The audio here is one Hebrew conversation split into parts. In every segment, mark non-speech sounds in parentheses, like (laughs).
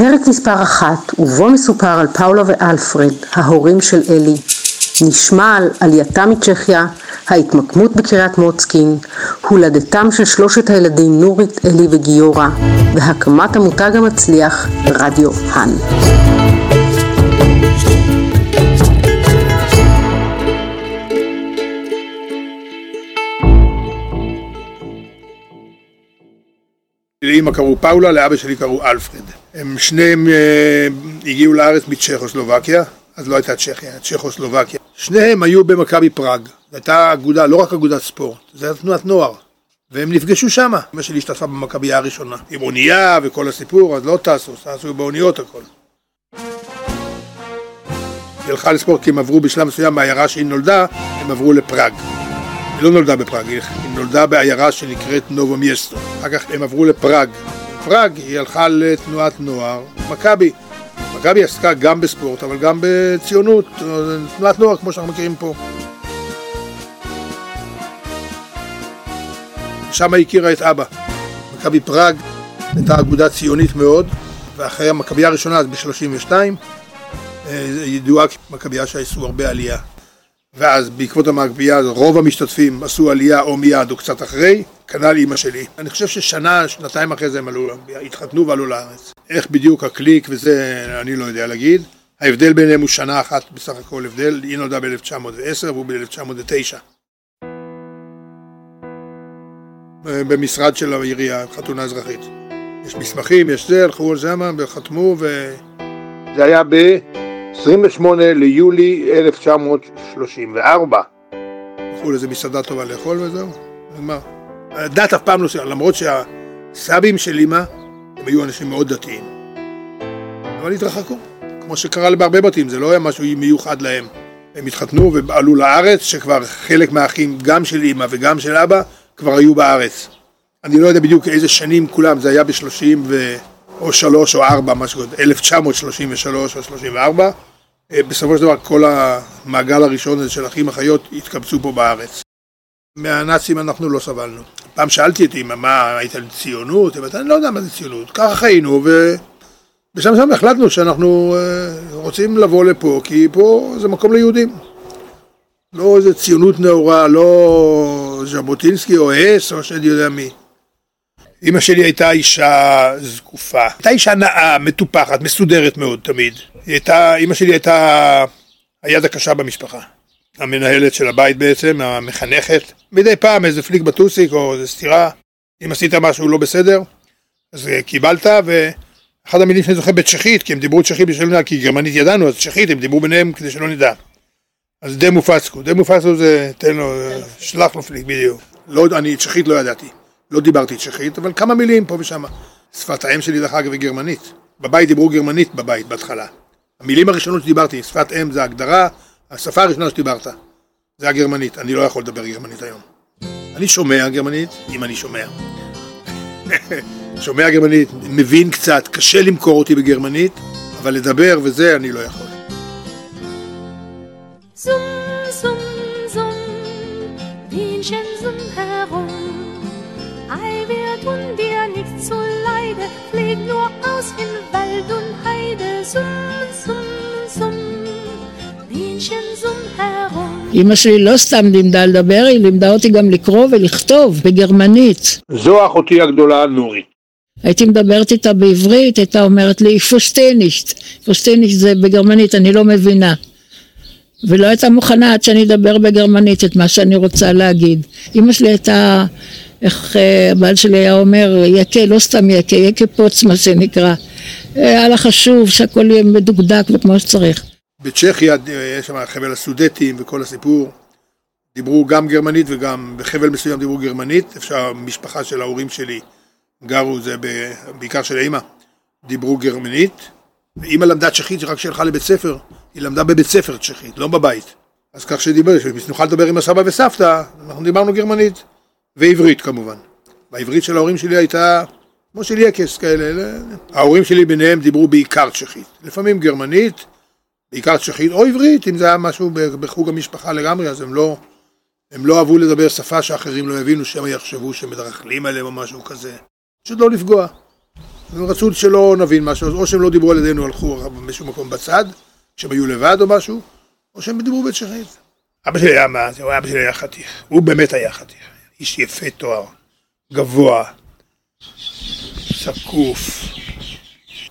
פרק מספר אחת, ובו מסופר על פאולה ואלפרד, ההורים של אלי. נשמע על עלייתם מצ'כיה, ההתמקמות בקריית מוצקין, הולדתם של שלושת הילדים נורית, אלי וגיורא, והקמת המותג המצליח רדיו האן. לאמא קראו פאולה, לאבא שלי קראו אלפרד. הם שניהם אה, הגיעו לארץ מצ'כוסלובקיה, אז לא הייתה צ'כיה, צ'כוסלובקיה. שניהם היו במכבי פראג. הייתה אגודה, לא רק אגודת ספורט, זו הייתה תנועת נוער. והם נפגשו שמה. אמא שלי השתתפה במכבייה הראשונה. עם אונייה וכל הסיפור, אז לא טסו, טסו באוניות הכל. היא הלכה לספורט כי הם עברו בשלב מסוים מהעיירה שהיא נולדה, הם עברו לפראג. היא לא נולדה בפראג, היא נולדה בעיירה שנקראת נובו מיאסטו. אחר כך הם עברו לפראג. בפראג היא הלכה לתנועת נוער, מכבי. מכבי עסקה גם בספורט, אבל גם בציונות, תנועת נוער כמו שאנחנו מכירים פה. שם היא הכירה את אבא. מכבי פראג הייתה אגודה ציונית מאוד, ואחרי המכבייה הראשונה, אז ב-32, ידועה כמכבייה שעשו הרבה עלייה. ואז בעקבות המגבייה רוב המשתתפים עשו עלייה או מיד או קצת אחרי, כנ"ל אימא שלי. אני חושב ששנה, שנתיים אחרי זה הם עלו, התחתנו ועלו לארץ. איך בדיוק הקליק וזה, אני לא יודע להגיד. ההבדל ביניהם הוא שנה אחת בסך הכל הבדל, היא נולדה ב-1910 והוא ב-1909. במשרד של העירייה, חתונה אזרחית. יש מסמכים, יש זה, הלכו על זה וחתמו ו... זה היה ב... 28 ליולי 1934. הלכו לאיזה מסעדה טובה לאכול וזהו, נגמר. הדת אף פעם לא סיימה, למרות שהסבים של אמא הם היו אנשים מאוד דתיים. אבל התרחקו, כמו שקרה בהרבה בתים, זה לא היה משהו מיוחד להם. הם התחתנו ועלו לארץ, שכבר חלק מהאחים, גם של אמא וגם של אבא, כבר היו בארץ. אני לא יודע בדיוק איזה שנים כולם, זה היה ב-30 ו... או שלוש או ארבע, משהו כזה, 1933 או 34. בסופו של דבר כל המעגל הראשון הזה של אחים אחיות התקבצו פה בארץ. מהנאצים אנחנו לא סבלנו. פעם שאלתי את אמא, מה, היית ציונות? אני לא יודע מה זה ציונות. ככה חיינו, ובשם שם החלטנו שאנחנו רוצים לבוא לפה, כי פה זה מקום ליהודים. לא איזה ציונות נאורה, לא ז'בוטינסקי או הס או שאני יודע מי. אמא שלי הייתה אישה זקופה, הייתה אישה נאה, מטופחת, מסודרת מאוד תמיד. היא הייתה, אמא שלי הייתה היד הקשה במשפחה. המנהלת של הבית בעצם, המחנכת. מדי פעם איזה פליק בטוסיק או איזה סטירה. אם עשית משהו לא בסדר, אז קיבלת, ואחד המילים שאני זוכר בצ'כית, כי הם דיברו צ'כית בשביל נדע, כי גרמנית ידענו, אז צ'כית, הם דיברו ביניהם כדי שלא נדע. אז דה מופצקו, דה מופצקו זה, תן לו, שלח לו פליק, בדיוק. לא, אני צ'כית לא ידעתי. לא דיברתי צ'כית, אבל כמה מילים פה ושם. שפת האם שלי דרך אגב היא גרמנית. בבית דיברו גרמנית בבית, בהתחלה. המילים הראשונות שדיברתי, שפת אם זה הגדרה, השפה הראשונה שדיברת, זה הגרמנית. אני לא יכול לדבר גרמנית היום. אני שומע גרמנית, אם אני שומע. (laughs) שומע גרמנית, מבין קצת, קשה למכור אותי בגרמנית, אבל לדבר וזה אני לא יכול. זום, zu leide, flieg nur aus in Wald und Heide, summ, summ, summ, Bienchen zum herum. אמא שלי לא סתם לימדה לדבר, היא לימדה אותי גם לקרוא ולכתוב בגרמנית. זו אחותי הגדולה נורית. הייתי מדברת איתה בעברית, הייתה אומרת לי Versteh nicht, versteh nicht זה בגרמנית, אני לא מבינה. ולא הייתה מוכנה עד שאני אדבר בגרמנית את מה שאני רוצה להגיד. אמא שלי הייתה איך הבעל שלי היה אומר, יקה, לא סתם יקה, יקה פוץ מה שנקרא. היה לה חשוב שהכל יהיה מדוקדק וכמו שצריך. בצ'כיה יש שם חבל הסודטים וכל הסיפור. דיברו גם גרמנית וגם בחבל מסוים דיברו גרמנית. אפשר, המשפחה של ההורים שלי גרו, זה בעיקר של האמא, דיברו גרמנית. ואמא למדה צ'כית רק כשהלכה לבית ספר, היא למדה בבית ספר צ'כית, לא בבית. אז כך שדיבר, שנוכל לדבר עם הסבא וסבתא, אנחנו דיברנו גרמנית. ועברית כמובן. והעברית של ההורים שלי הייתה כמו של יקס כאלה. ההורים שלי ביניהם דיברו בעיקר צ'כית. לפעמים גרמנית, בעיקר צ'כית, או עברית, אם זה היה משהו בחוג המשפחה לגמרי, אז הם לא, הם לא אהבו לדבר שפה שאחרים לא הבינו, שהם יחשבו שמדרכלים עליהם או משהו כזה. פשוט לא לפגוע. הם רצו שלא נבין משהו, או שהם לא דיברו על ידינו, הלכו באיזשהו מקום בצד, שהם היו לבד או משהו, או שהם דיברו בצ'כית. אבא שלי היה מה אבא שלי היה חתיך, הוא באמת היה חתיך, איש יפה תואר, גבוה, זקוף,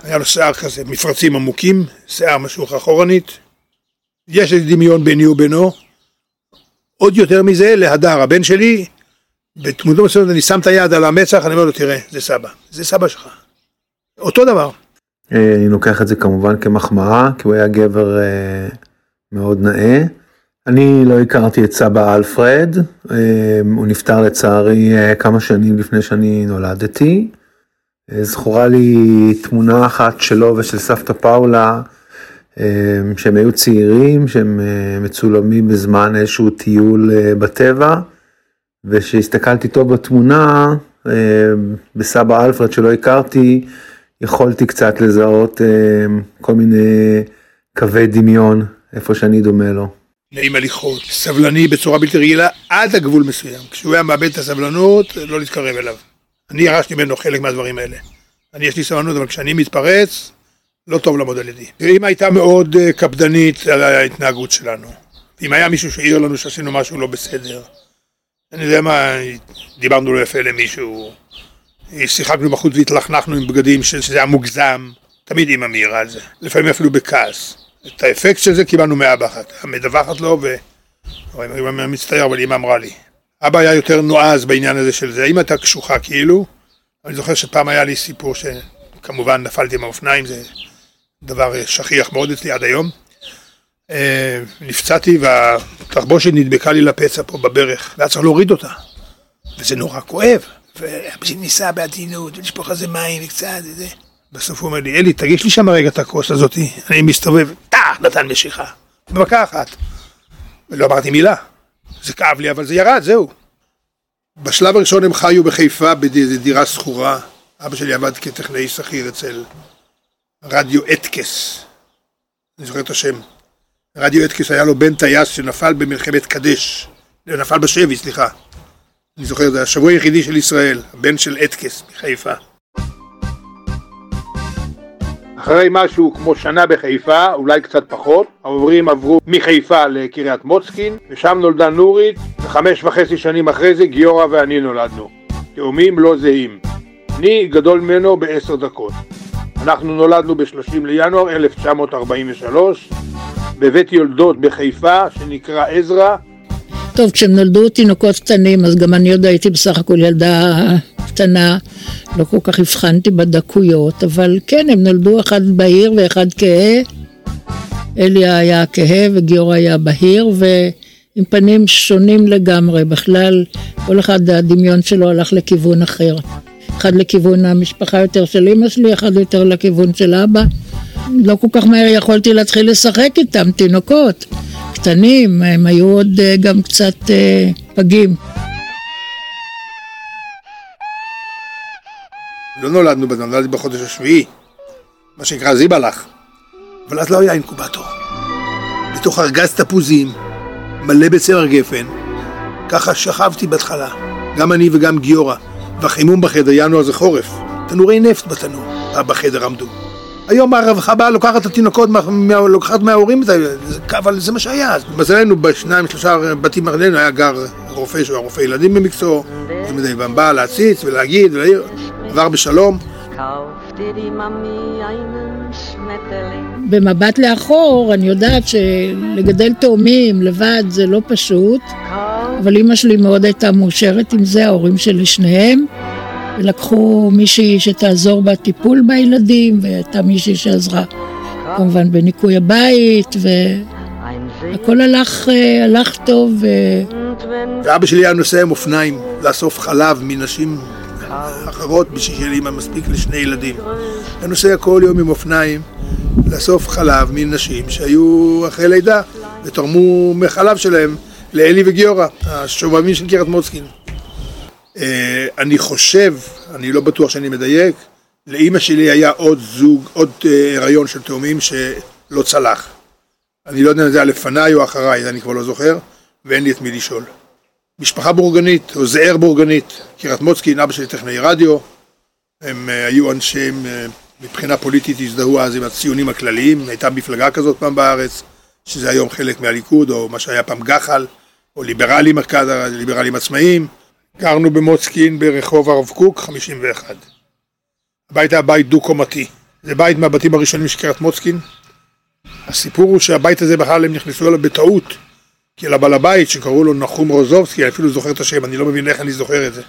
היה לו שיער כזה, מפרצים עמוקים, שיער משוך אחורנית, יש איזה דמיון ביני ובינו, עוד יותר מזה, להדר, הבן שלי, בתמודו מסוימת אני שם את היד על המצח, אני אומר לו, תראה, זה סבא, זה סבא שלך. אותו דבר. אה, אני לוקח את זה כמובן כמחמאה, כי הוא היה גבר אה, מאוד נאה. אני לא הכרתי את סבא אלפרד, אה, הוא נפטר לצערי כמה שנים לפני שאני נולדתי. זכורה לי תמונה אחת שלו ושל סבתא פאולה, שהם היו צעירים, שהם מצולמים בזמן איזשהו טיול בטבע, וכשהסתכלתי טוב בתמונה, בסבא אלפרד שלא הכרתי, יכולתי קצת לזהות אה, כל מיני קווי דמיון איפה שאני דומה לו. נעים הליכות, סבלני בצורה בלתי רגילה עד הגבול מסוים. כשהוא היה מאבד את הסבלנות, לא להתקרב אליו. אני ירשתי ממנו חלק מהדברים האלה. אני יש לי סבלנות, אבל כשאני מתפרץ, לא טוב לעמוד על ידי. אמא הייתה מאוד אה, קפדנית על ההתנהגות שלנו. אם היה מישהו שהעיר לנו שעשינו משהו לא בסדר, אני יודע מה, דיברנו לא יפה למישהו, שיחקנו בחוץ והתלכלכנו עם בגדים שזה היה מוגזם, תמיד אימא מעירה על זה, לפעמים אפילו בכעס. את האפקט של זה קיבלנו מאבא אחת, מדווחת לו ו... אני מצטער, אבל אימא אמרה לי. אבא היה יותר נועז בעניין הזה של זה, אימא הייתה קשוחה כאילו, אני זוכר שפעם היה לי סיפור שכמובן נפלתי עם האופניים, זה דבר שכיח מאוד אצלי עד היום. אה, נפצעתי והתחבושת נדבקה לי לפצע פה בברך, והיה צריך להוריד אותה, וזה נורא כואב. שלי ניסה בעדינות, ולשפוך על זה מים וקצת וזה. בסוף הוא אומר לי, אלי, תגיש לי שם רגע את הכוס הזאתי. אני מסתובב, טאח, נתן משיכה. במכה אחת. ולא אמרתי מילה. זה כאב לי, אבל זה ירד, זהו. בשלב הראשון הם חיו בחיפה בדירה שכורה. אבא שלי עבד כטכנאי שכיר אצל רדיו אטקס. אני זוכר את השם. רדיו אטקס היה לו בן טייס שנפל במלחמת קדש. נפל בשבי, סליחה. אני זוכר, זה השבוע היחידי של ישראל, הבן של אטקס מחיפה. אחרי משהו כמו שנה בחיפה, אולי קצת פחות, ההורים עברו מחיפה לקריית מוצקין, ושם נולדה נורית, וחמש וחצי שנים אחרי זה גיורא ואני נולדנו. תאומים לא זהים. אני גדול ממנו בעשר דקות. אנחנו נולדנו ב-30 לינואר 1943 בבית יולדות בחיפה שנקרא עזרא טוב, כשהם נולדו תינוקות קטנים, אז גם אני עוד הייתי בסך הכל ילדה קטנה, לא כל כך הבחנתי בדקויות, אבל כן, הם נולדו אחד בהיר ואחד כהה. אלי היה כהה וגיורא היה בהיר, ועם פנים שונים לגמרי. בכלל, כל אחד, הדמיון שלו הלך לכיוון אחר. אחד לכיוון המשפחה יותר של אימא שלי, אחד יותר לכיוון של אבא. לא כל כך מהר יכולתי להתחיל לשחק איתם, תינוקות. קטנים, הם היו עוד אה, גם קצת אה, פגים. לא נולדנו בזה, נולדתי בחודש השביעי, מה שנקרא זיבלח, אבל אז לא היה אינקובטור. בתוך ארגז תפוזים, מלא בצמר גפן, ככה שכבתי בהתחלה, גם אני וגם גיורא, והחימום בחדר, ינואר זה חורף, תנורי נפט בתנור, בחדר עמדו. היום הרווחה באה, לוקחת את התינוקות, לוקחת מההורים, אבל זה מה שהיה. מזלנו, בשניים, שלושה בתים אחרינו היה גר רופא שהוא היה רופא ילדים במקצועו, בא להציץ ולהגיד ולהעיר, עבר בשלום. במבט לאחור, אני יודעת שלגדל תאומים לבד זה לא פשוט, אבל אימא שלי מאוד הייתה מאושרת עם זה, ההורים שלי שניהם. ולקחו מישהי שתעזור בטיפול בילדים, והייתה מישהי שעזרה כמובן בניקוי הבית, והכל הלך, אה, הלך טוב. ו... ואבא שלי היה נוסע עם אופניים לאסוף חלב מנשים אחרות בשביל שיהיה לי אימא מספיק לשני ילדים. היה נוסע כל יום עם אופניים לאסוף חלב מנשים שהיו אחרי לידה ותרמו מחלב שלהם לאלי וגיורא, השובבים של קריית מוצקין. אה, אני חושב, אני לא בטוח שאני מדייק, לאימא שלי היה עוד זוג, עוד אה, הריון של תאומים שלא צלח. אני לא יודע אם זה היה לפניי או אחריי, אני כבר לא זוכר, ואין לי את מי לשאול. משפחה בורגנית, או זער בורגנית, קריית מוצקין, אבא שלי טכנאי רדיו, הם אה, היו אנשים, אה, מבחינה פוליטית הזדהו אז עם הציונים הכלליים, הייתה מפלגה כזאת פעם בארץ, שזה היום חלק מהליכוד, או מה שהיה פעם גח"ל, או ליברלים מרכז, ליברלים עצמאיים. גרנו במוצקין ברחוב הרב קוק, 51. הבית היה בית דו-קומתי. זה בית מהבתים הראשונים של קריית מוצקין. הסיפור הוא שהבית הזה בכלל הם נכנסו אליו בטעות, כי לבעל הבית שקראו לו נחום רוזובסקי, אני אפילו זוכר את השם, אני לא מבין איך אני זוכר את זה.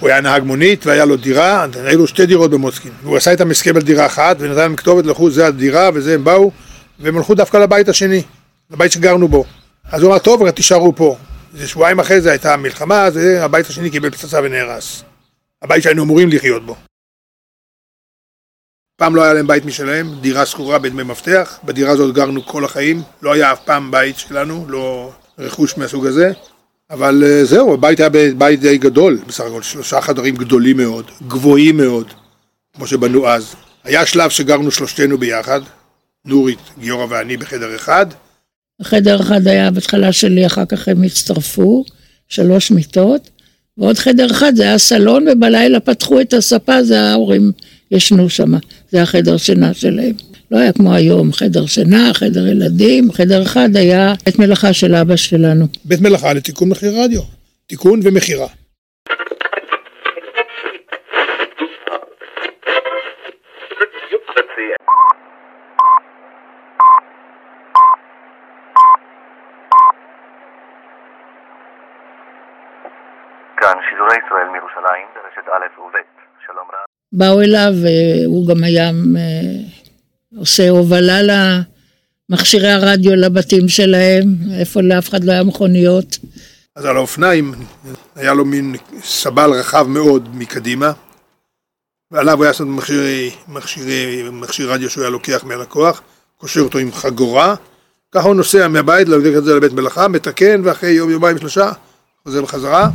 הוא היה נהג מונית והיה לו דירה, היו לו שתי דירות במוצקין. והוא עשה איתם הסכם על דירה אחת ונתן להם כתובת, לכו זה הדירה וזה הם באו, והם הלכו דווקא לבית השני, לבית שגרנו בו. אז הוא אמר, טוב, רק תישארו פה. איזה שבועיים אחרי זה הייתה מלחמה, אז הבית השני קיבל פצצה ונהרס. הבית שהיינו אמורים לחיות בו. פעם לא היה להם בית משלהם, דירה שכורה בדמי מפתח, בדירה הזאת גרנו כל החיים, לא היה אף פעם בית שלנו, לא רכוש מהסוג הזה, אבל אה, זהו, הבית היה בית די גדול, בסך הכל שלושה חדרים גדולים מאוד, גבוהים מאוד, כמו שבנו אז. היה שלב שגרנו שלושתנו ביחד, נורית, גיורא ואני בחדר אחד. חדר אחד היה בהתחלה שלי, אחר כך הם הצטרפו, שלוש מיטות, ועוד חדר אחד זה היה סלון, ובלילה פתחו את הספה, זה ההורים ישנו שם, זה החדר שינה שלהם. לא היה כמו היום, חדר שינה, חדר ילדים, חדר אחד היה בית מלאכה של אבא שלנו. בית מלאכה לתיקון מחיר רדיו, תיקון ומכירה. כאן שידורי ישראל מירושלים, ברשת א' וב', שלום רב. באו אליו, והוא גם היה אה, עושה הובלה למכשירי הרדיו לבתים שלהם, איפה לאף אחד לא היה מכוניות. אז על האופניים היה לו מין סבל רחב מאוד מקדימה, ועליו הוא היה שם מכשירי, מכשירי, מכשיר רדיו שהוא היה לוקח מהלקוח, קושר אותו עם חגורה, ככה הוא נוסע מהבית, להבדיל את זה לבית מלאכה, מתקן, ואחרי יום, יומיים, שלושה, חוזר בחזרה.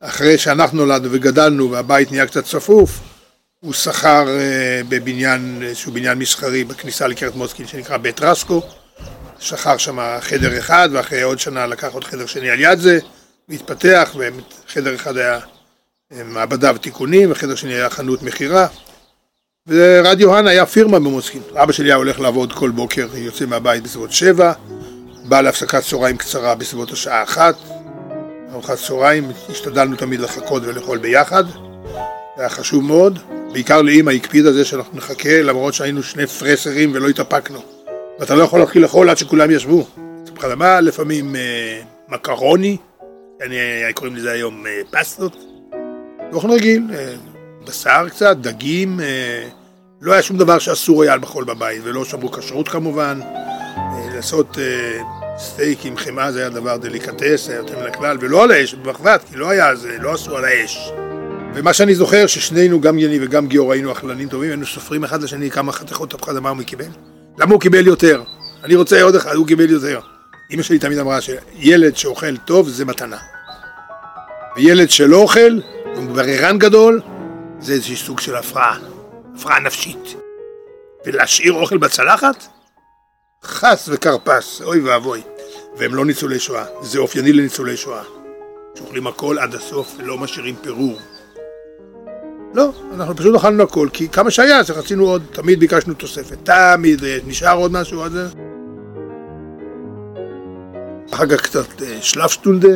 אחרי שאנחנו נולדנו וגדלנו והבית נהיה קצת צפוף, הוא שכר אה, בבניין, איזשהו בניין מסחרי בכניסה לקריית מוצקין שנקרא בית רסקו, שכר שם חדר אחד ואחרי עוד שנה לקח עוד חדר שני על יד זה, והתפתח וחדר אחד היה אה, מעבדה ותיקונים וחדר שני היה חנות מכירה. ורדיו האן היה פירמה במוצקין, אבא שלי היה הולך לעבוד כל בוקר, יוצא מהבית בסביבות שבע, בא להפסקת צהריים קצרה בסביבות השעה אחת, ארוחת צהריים, השתדלנו תמיד לחכות ולאכול ביחד, זה היה חשוב מאוד. בעיקר לאימא הקפיד על זה שאנחנו נחכה למרות שהיינו שני פרסרים ולא התאפקנו. ואתה לא יכול להתחיל לאכול עד שכולם ישבו. חלמה לפעמים אה, מקרוני, אני, אה, קוראים לזה היום אה, פסטות. אוכל רגיל, אה, בשר קצת, דגים, אה, לא היה שום דבר שאסור היה לאכול בבית, ולא שמרו כשרות כמובן. אה, לעשות אה, סטייק עם חמאה זה היה דבר דליקטס, היה יותר מן הכלל, ולא על האש, במחבת, כי לא היה, זה לא עשו על האש. ומה שאני זוכר, ששנינו, גם יני וגם גיאור, היינו אכלנים טובים, היינו סופרים אחד לשני כמה חתיכות אף אחד אמר מי קיבל. למה הוא קיבל יותר? אני רוצה עוד אחד, הוא קיבל יותר. אמא שלי תמיד אמרה שילד שאוכל טוב זה מתנה. וילד שלא אוכל, הוא בררן גדול, זה איזשהו סוג של הפרעה, הפרעה נפשית. ולהשאיר אוכל בצלחת? חס וכרפס, אוי ואבוי. והם לא ניצולי שואה, זה אופייני לניצולי שואה. שאוכלים הכל עד הסוף ולא משאירים פירור. לא, אנחנו פשוט אכלנו הכל, כי כמה שהיה, אז רצינו עוד, תמיד ביקשנו תוספת. תמיד, אה, נשאר עוד משהו עד זה. אחר כך קצת אה, שלף שטולדה,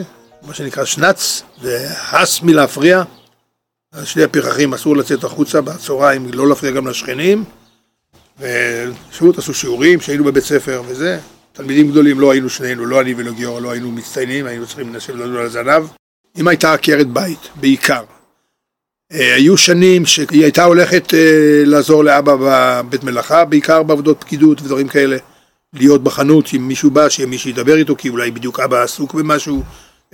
מה שנקרא שנץ, והס מלהפריע. שני הפרחים אסור לצאת החוצה בצהריים, לא להפריע גם לשכנים. ושוב עשו שיעורים, שהיינו בבית ספר וזה. תלמידים גדולים לא היינו שנינו, לא אני ולא גיורא, לא היינו מצטיינים, היינו צריכים לשבת לנו על הזנב. אמא הייתה עקרת בית, בעיקר. אה, היו שנים שהיא הייתה הולכת אה, לעזור לאבא בבית מלאכה, בעיקר בעבודות פקידות ודברים כאלה. להיות בחנות אם מישהו בא, שיהיה מי שידבר איתו, כי אולי בדיוק אבא עסוק במשהו,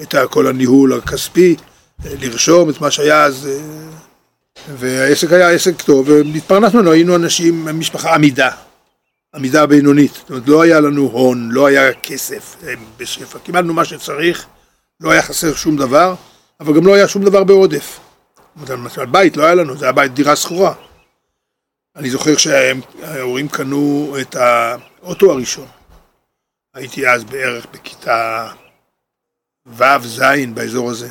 את כל הניהול הכספי, אה, לרשום את מה שהיה אז. והעסק היה עסק טוב, והתפרנסנו, היינו אנשים, משפחה עמידה, עמידה בינונית. זאת אומרת, לא היה לנו הון, לא היה כסף בשפע. קיבלנו מה שצריך, לא היה חסר שום דבר, אבל גם לא היה שום דבר בעודף. למשל בית לא היה לנו, זה היה בית דירה שכורה. אני זוכר שההורים קנו את האוטו הראשון. הייתי אז בערך בכיתה ו'-ז' באזור הזה.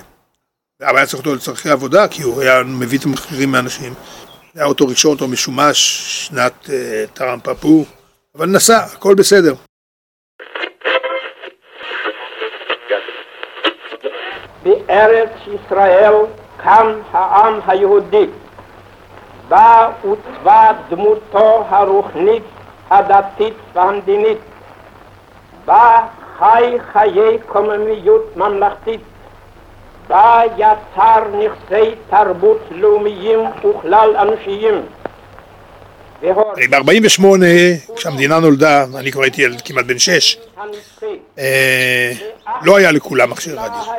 אבל היה צריך אותו לצרכי עבודה, כי הוא היה מביא את המחירים מאנשים. זה היה אוטו ראשון, אוטו משומש, שנת אה, טראם פפו, אבל נסע, הכל בסדר. בארץ ישראל קם העם היהודי, בה עוצבה דמותו הרוחנית, הדתית והמדינית, בה חי חיי קוממיות ממלכתית, בה יצר נכסי תרבות לאומיים וכלל אנושיים. ב-48, כשהמדינה נולדה, אני כבר הייתי ילד כמעט בן שש, אה, לא היה לכולם מכשיר רדיו.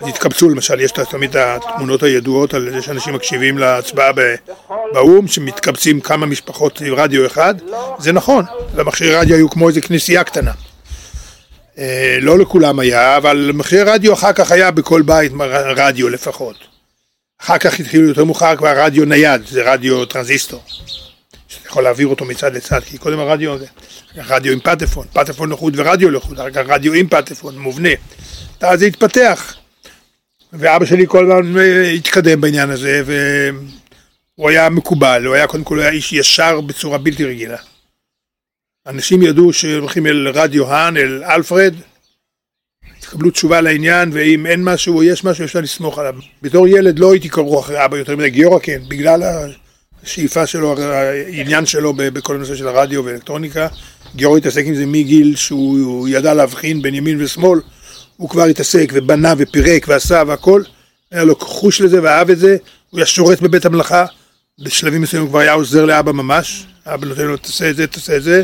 אז התקבצו למשל, יש תמיד התמונות הידועות על זה שאנשים מקשיבים להצבעה באו"ם, שמתקבצים כמה משפחות עם רדיו אחד, זה נכון, ומכשירי רדיו היו כמו איזה כנסייה קטנה. אה, לא לכולם היה, אבל מכשיר רדיו אחר כך היה בכל בית רדיו לפחות. אחר כך התחילו יותר מאוחר כבר רדיו נייד, זה רדיו טרנזיסטור. יכול להעביר אותו מצד לצד, כי קודם הרדיו זה רדיו עם פטפון, פטפון לחוד ורדיו לחוד, אחר כך רדיו עם פטפון, מובנה. אז זה התפתח. ואבא שלי כל הזמן אה, התקדם בעניין הזה, והוא היה מקובל, הוא היה קודם כל היה איש ישר בצורה בלתי רגילה. אנשים ידעו שהולכים אל רדיו האן, אל אלפרד, תקבלו תשובה לעניין, ואם אין משהו או יש משהו אפשר לסמוך עליו. בתור ילד לא הייתי קרוא אחרי אבא יותר מדי, גיורא כן, בגלל השאיפה שלו, העניין שלו בכל הנושא של הרדיו ואלקטרוניקה. גיורא התעסק עם זה מגיל שהוא ידע להבחין בין ימין ושמאל, הוא כבר התעסק ובנה ופירק ועשה והכל, היה לו חוש לזה ואהב את זה, הוא היה שורט בבית המלאכה, בשלבים מסוימים הוא כבר היה עוזר לאבא ממש, אבא נותן לו תעשה את זה, תעשה את זה,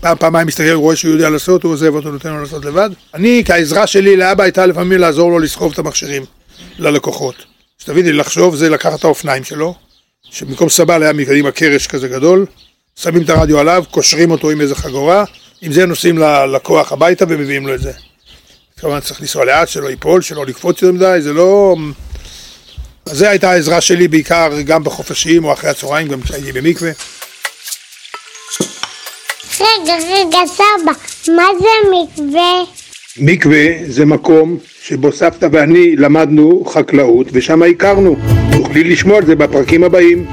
פעם פעמיים מסתכל, הוא רואה שהוא יודע לעשות, הוא עוזב אותו, נותן לו לעשות לבד. אני, כעזרה שלי לאבא הייתה לפעמים לעזור לו לסחוב את המכשירים ללקוחות. שתביני, לחשוב זה לקחת את האופניים שלו, שבמקום סבל היה מקדימה קרש כזה גדול, שמים את הרדיו עליו, קושרים אותו עם איזה חגורה, עם זה נוסעים ללקוח הביתה ומביאים לו את זה. כמובן צריך לנסוע לאט, שלא ייפול, שלא לקפוץ יותר מדי, זה לא... אז זה הייתה העזרה שלי בעיקר גם בחופשים או אחרי הצהריים, גם כשהייתי במקווה. רגע, רגע, סבא, מה זה מקווה? מקווה זה מקום שבו סבתא ואני למדנו חקלאות ושם הכרנו. תוכלי לשמוע על זה בפרקים הבאים.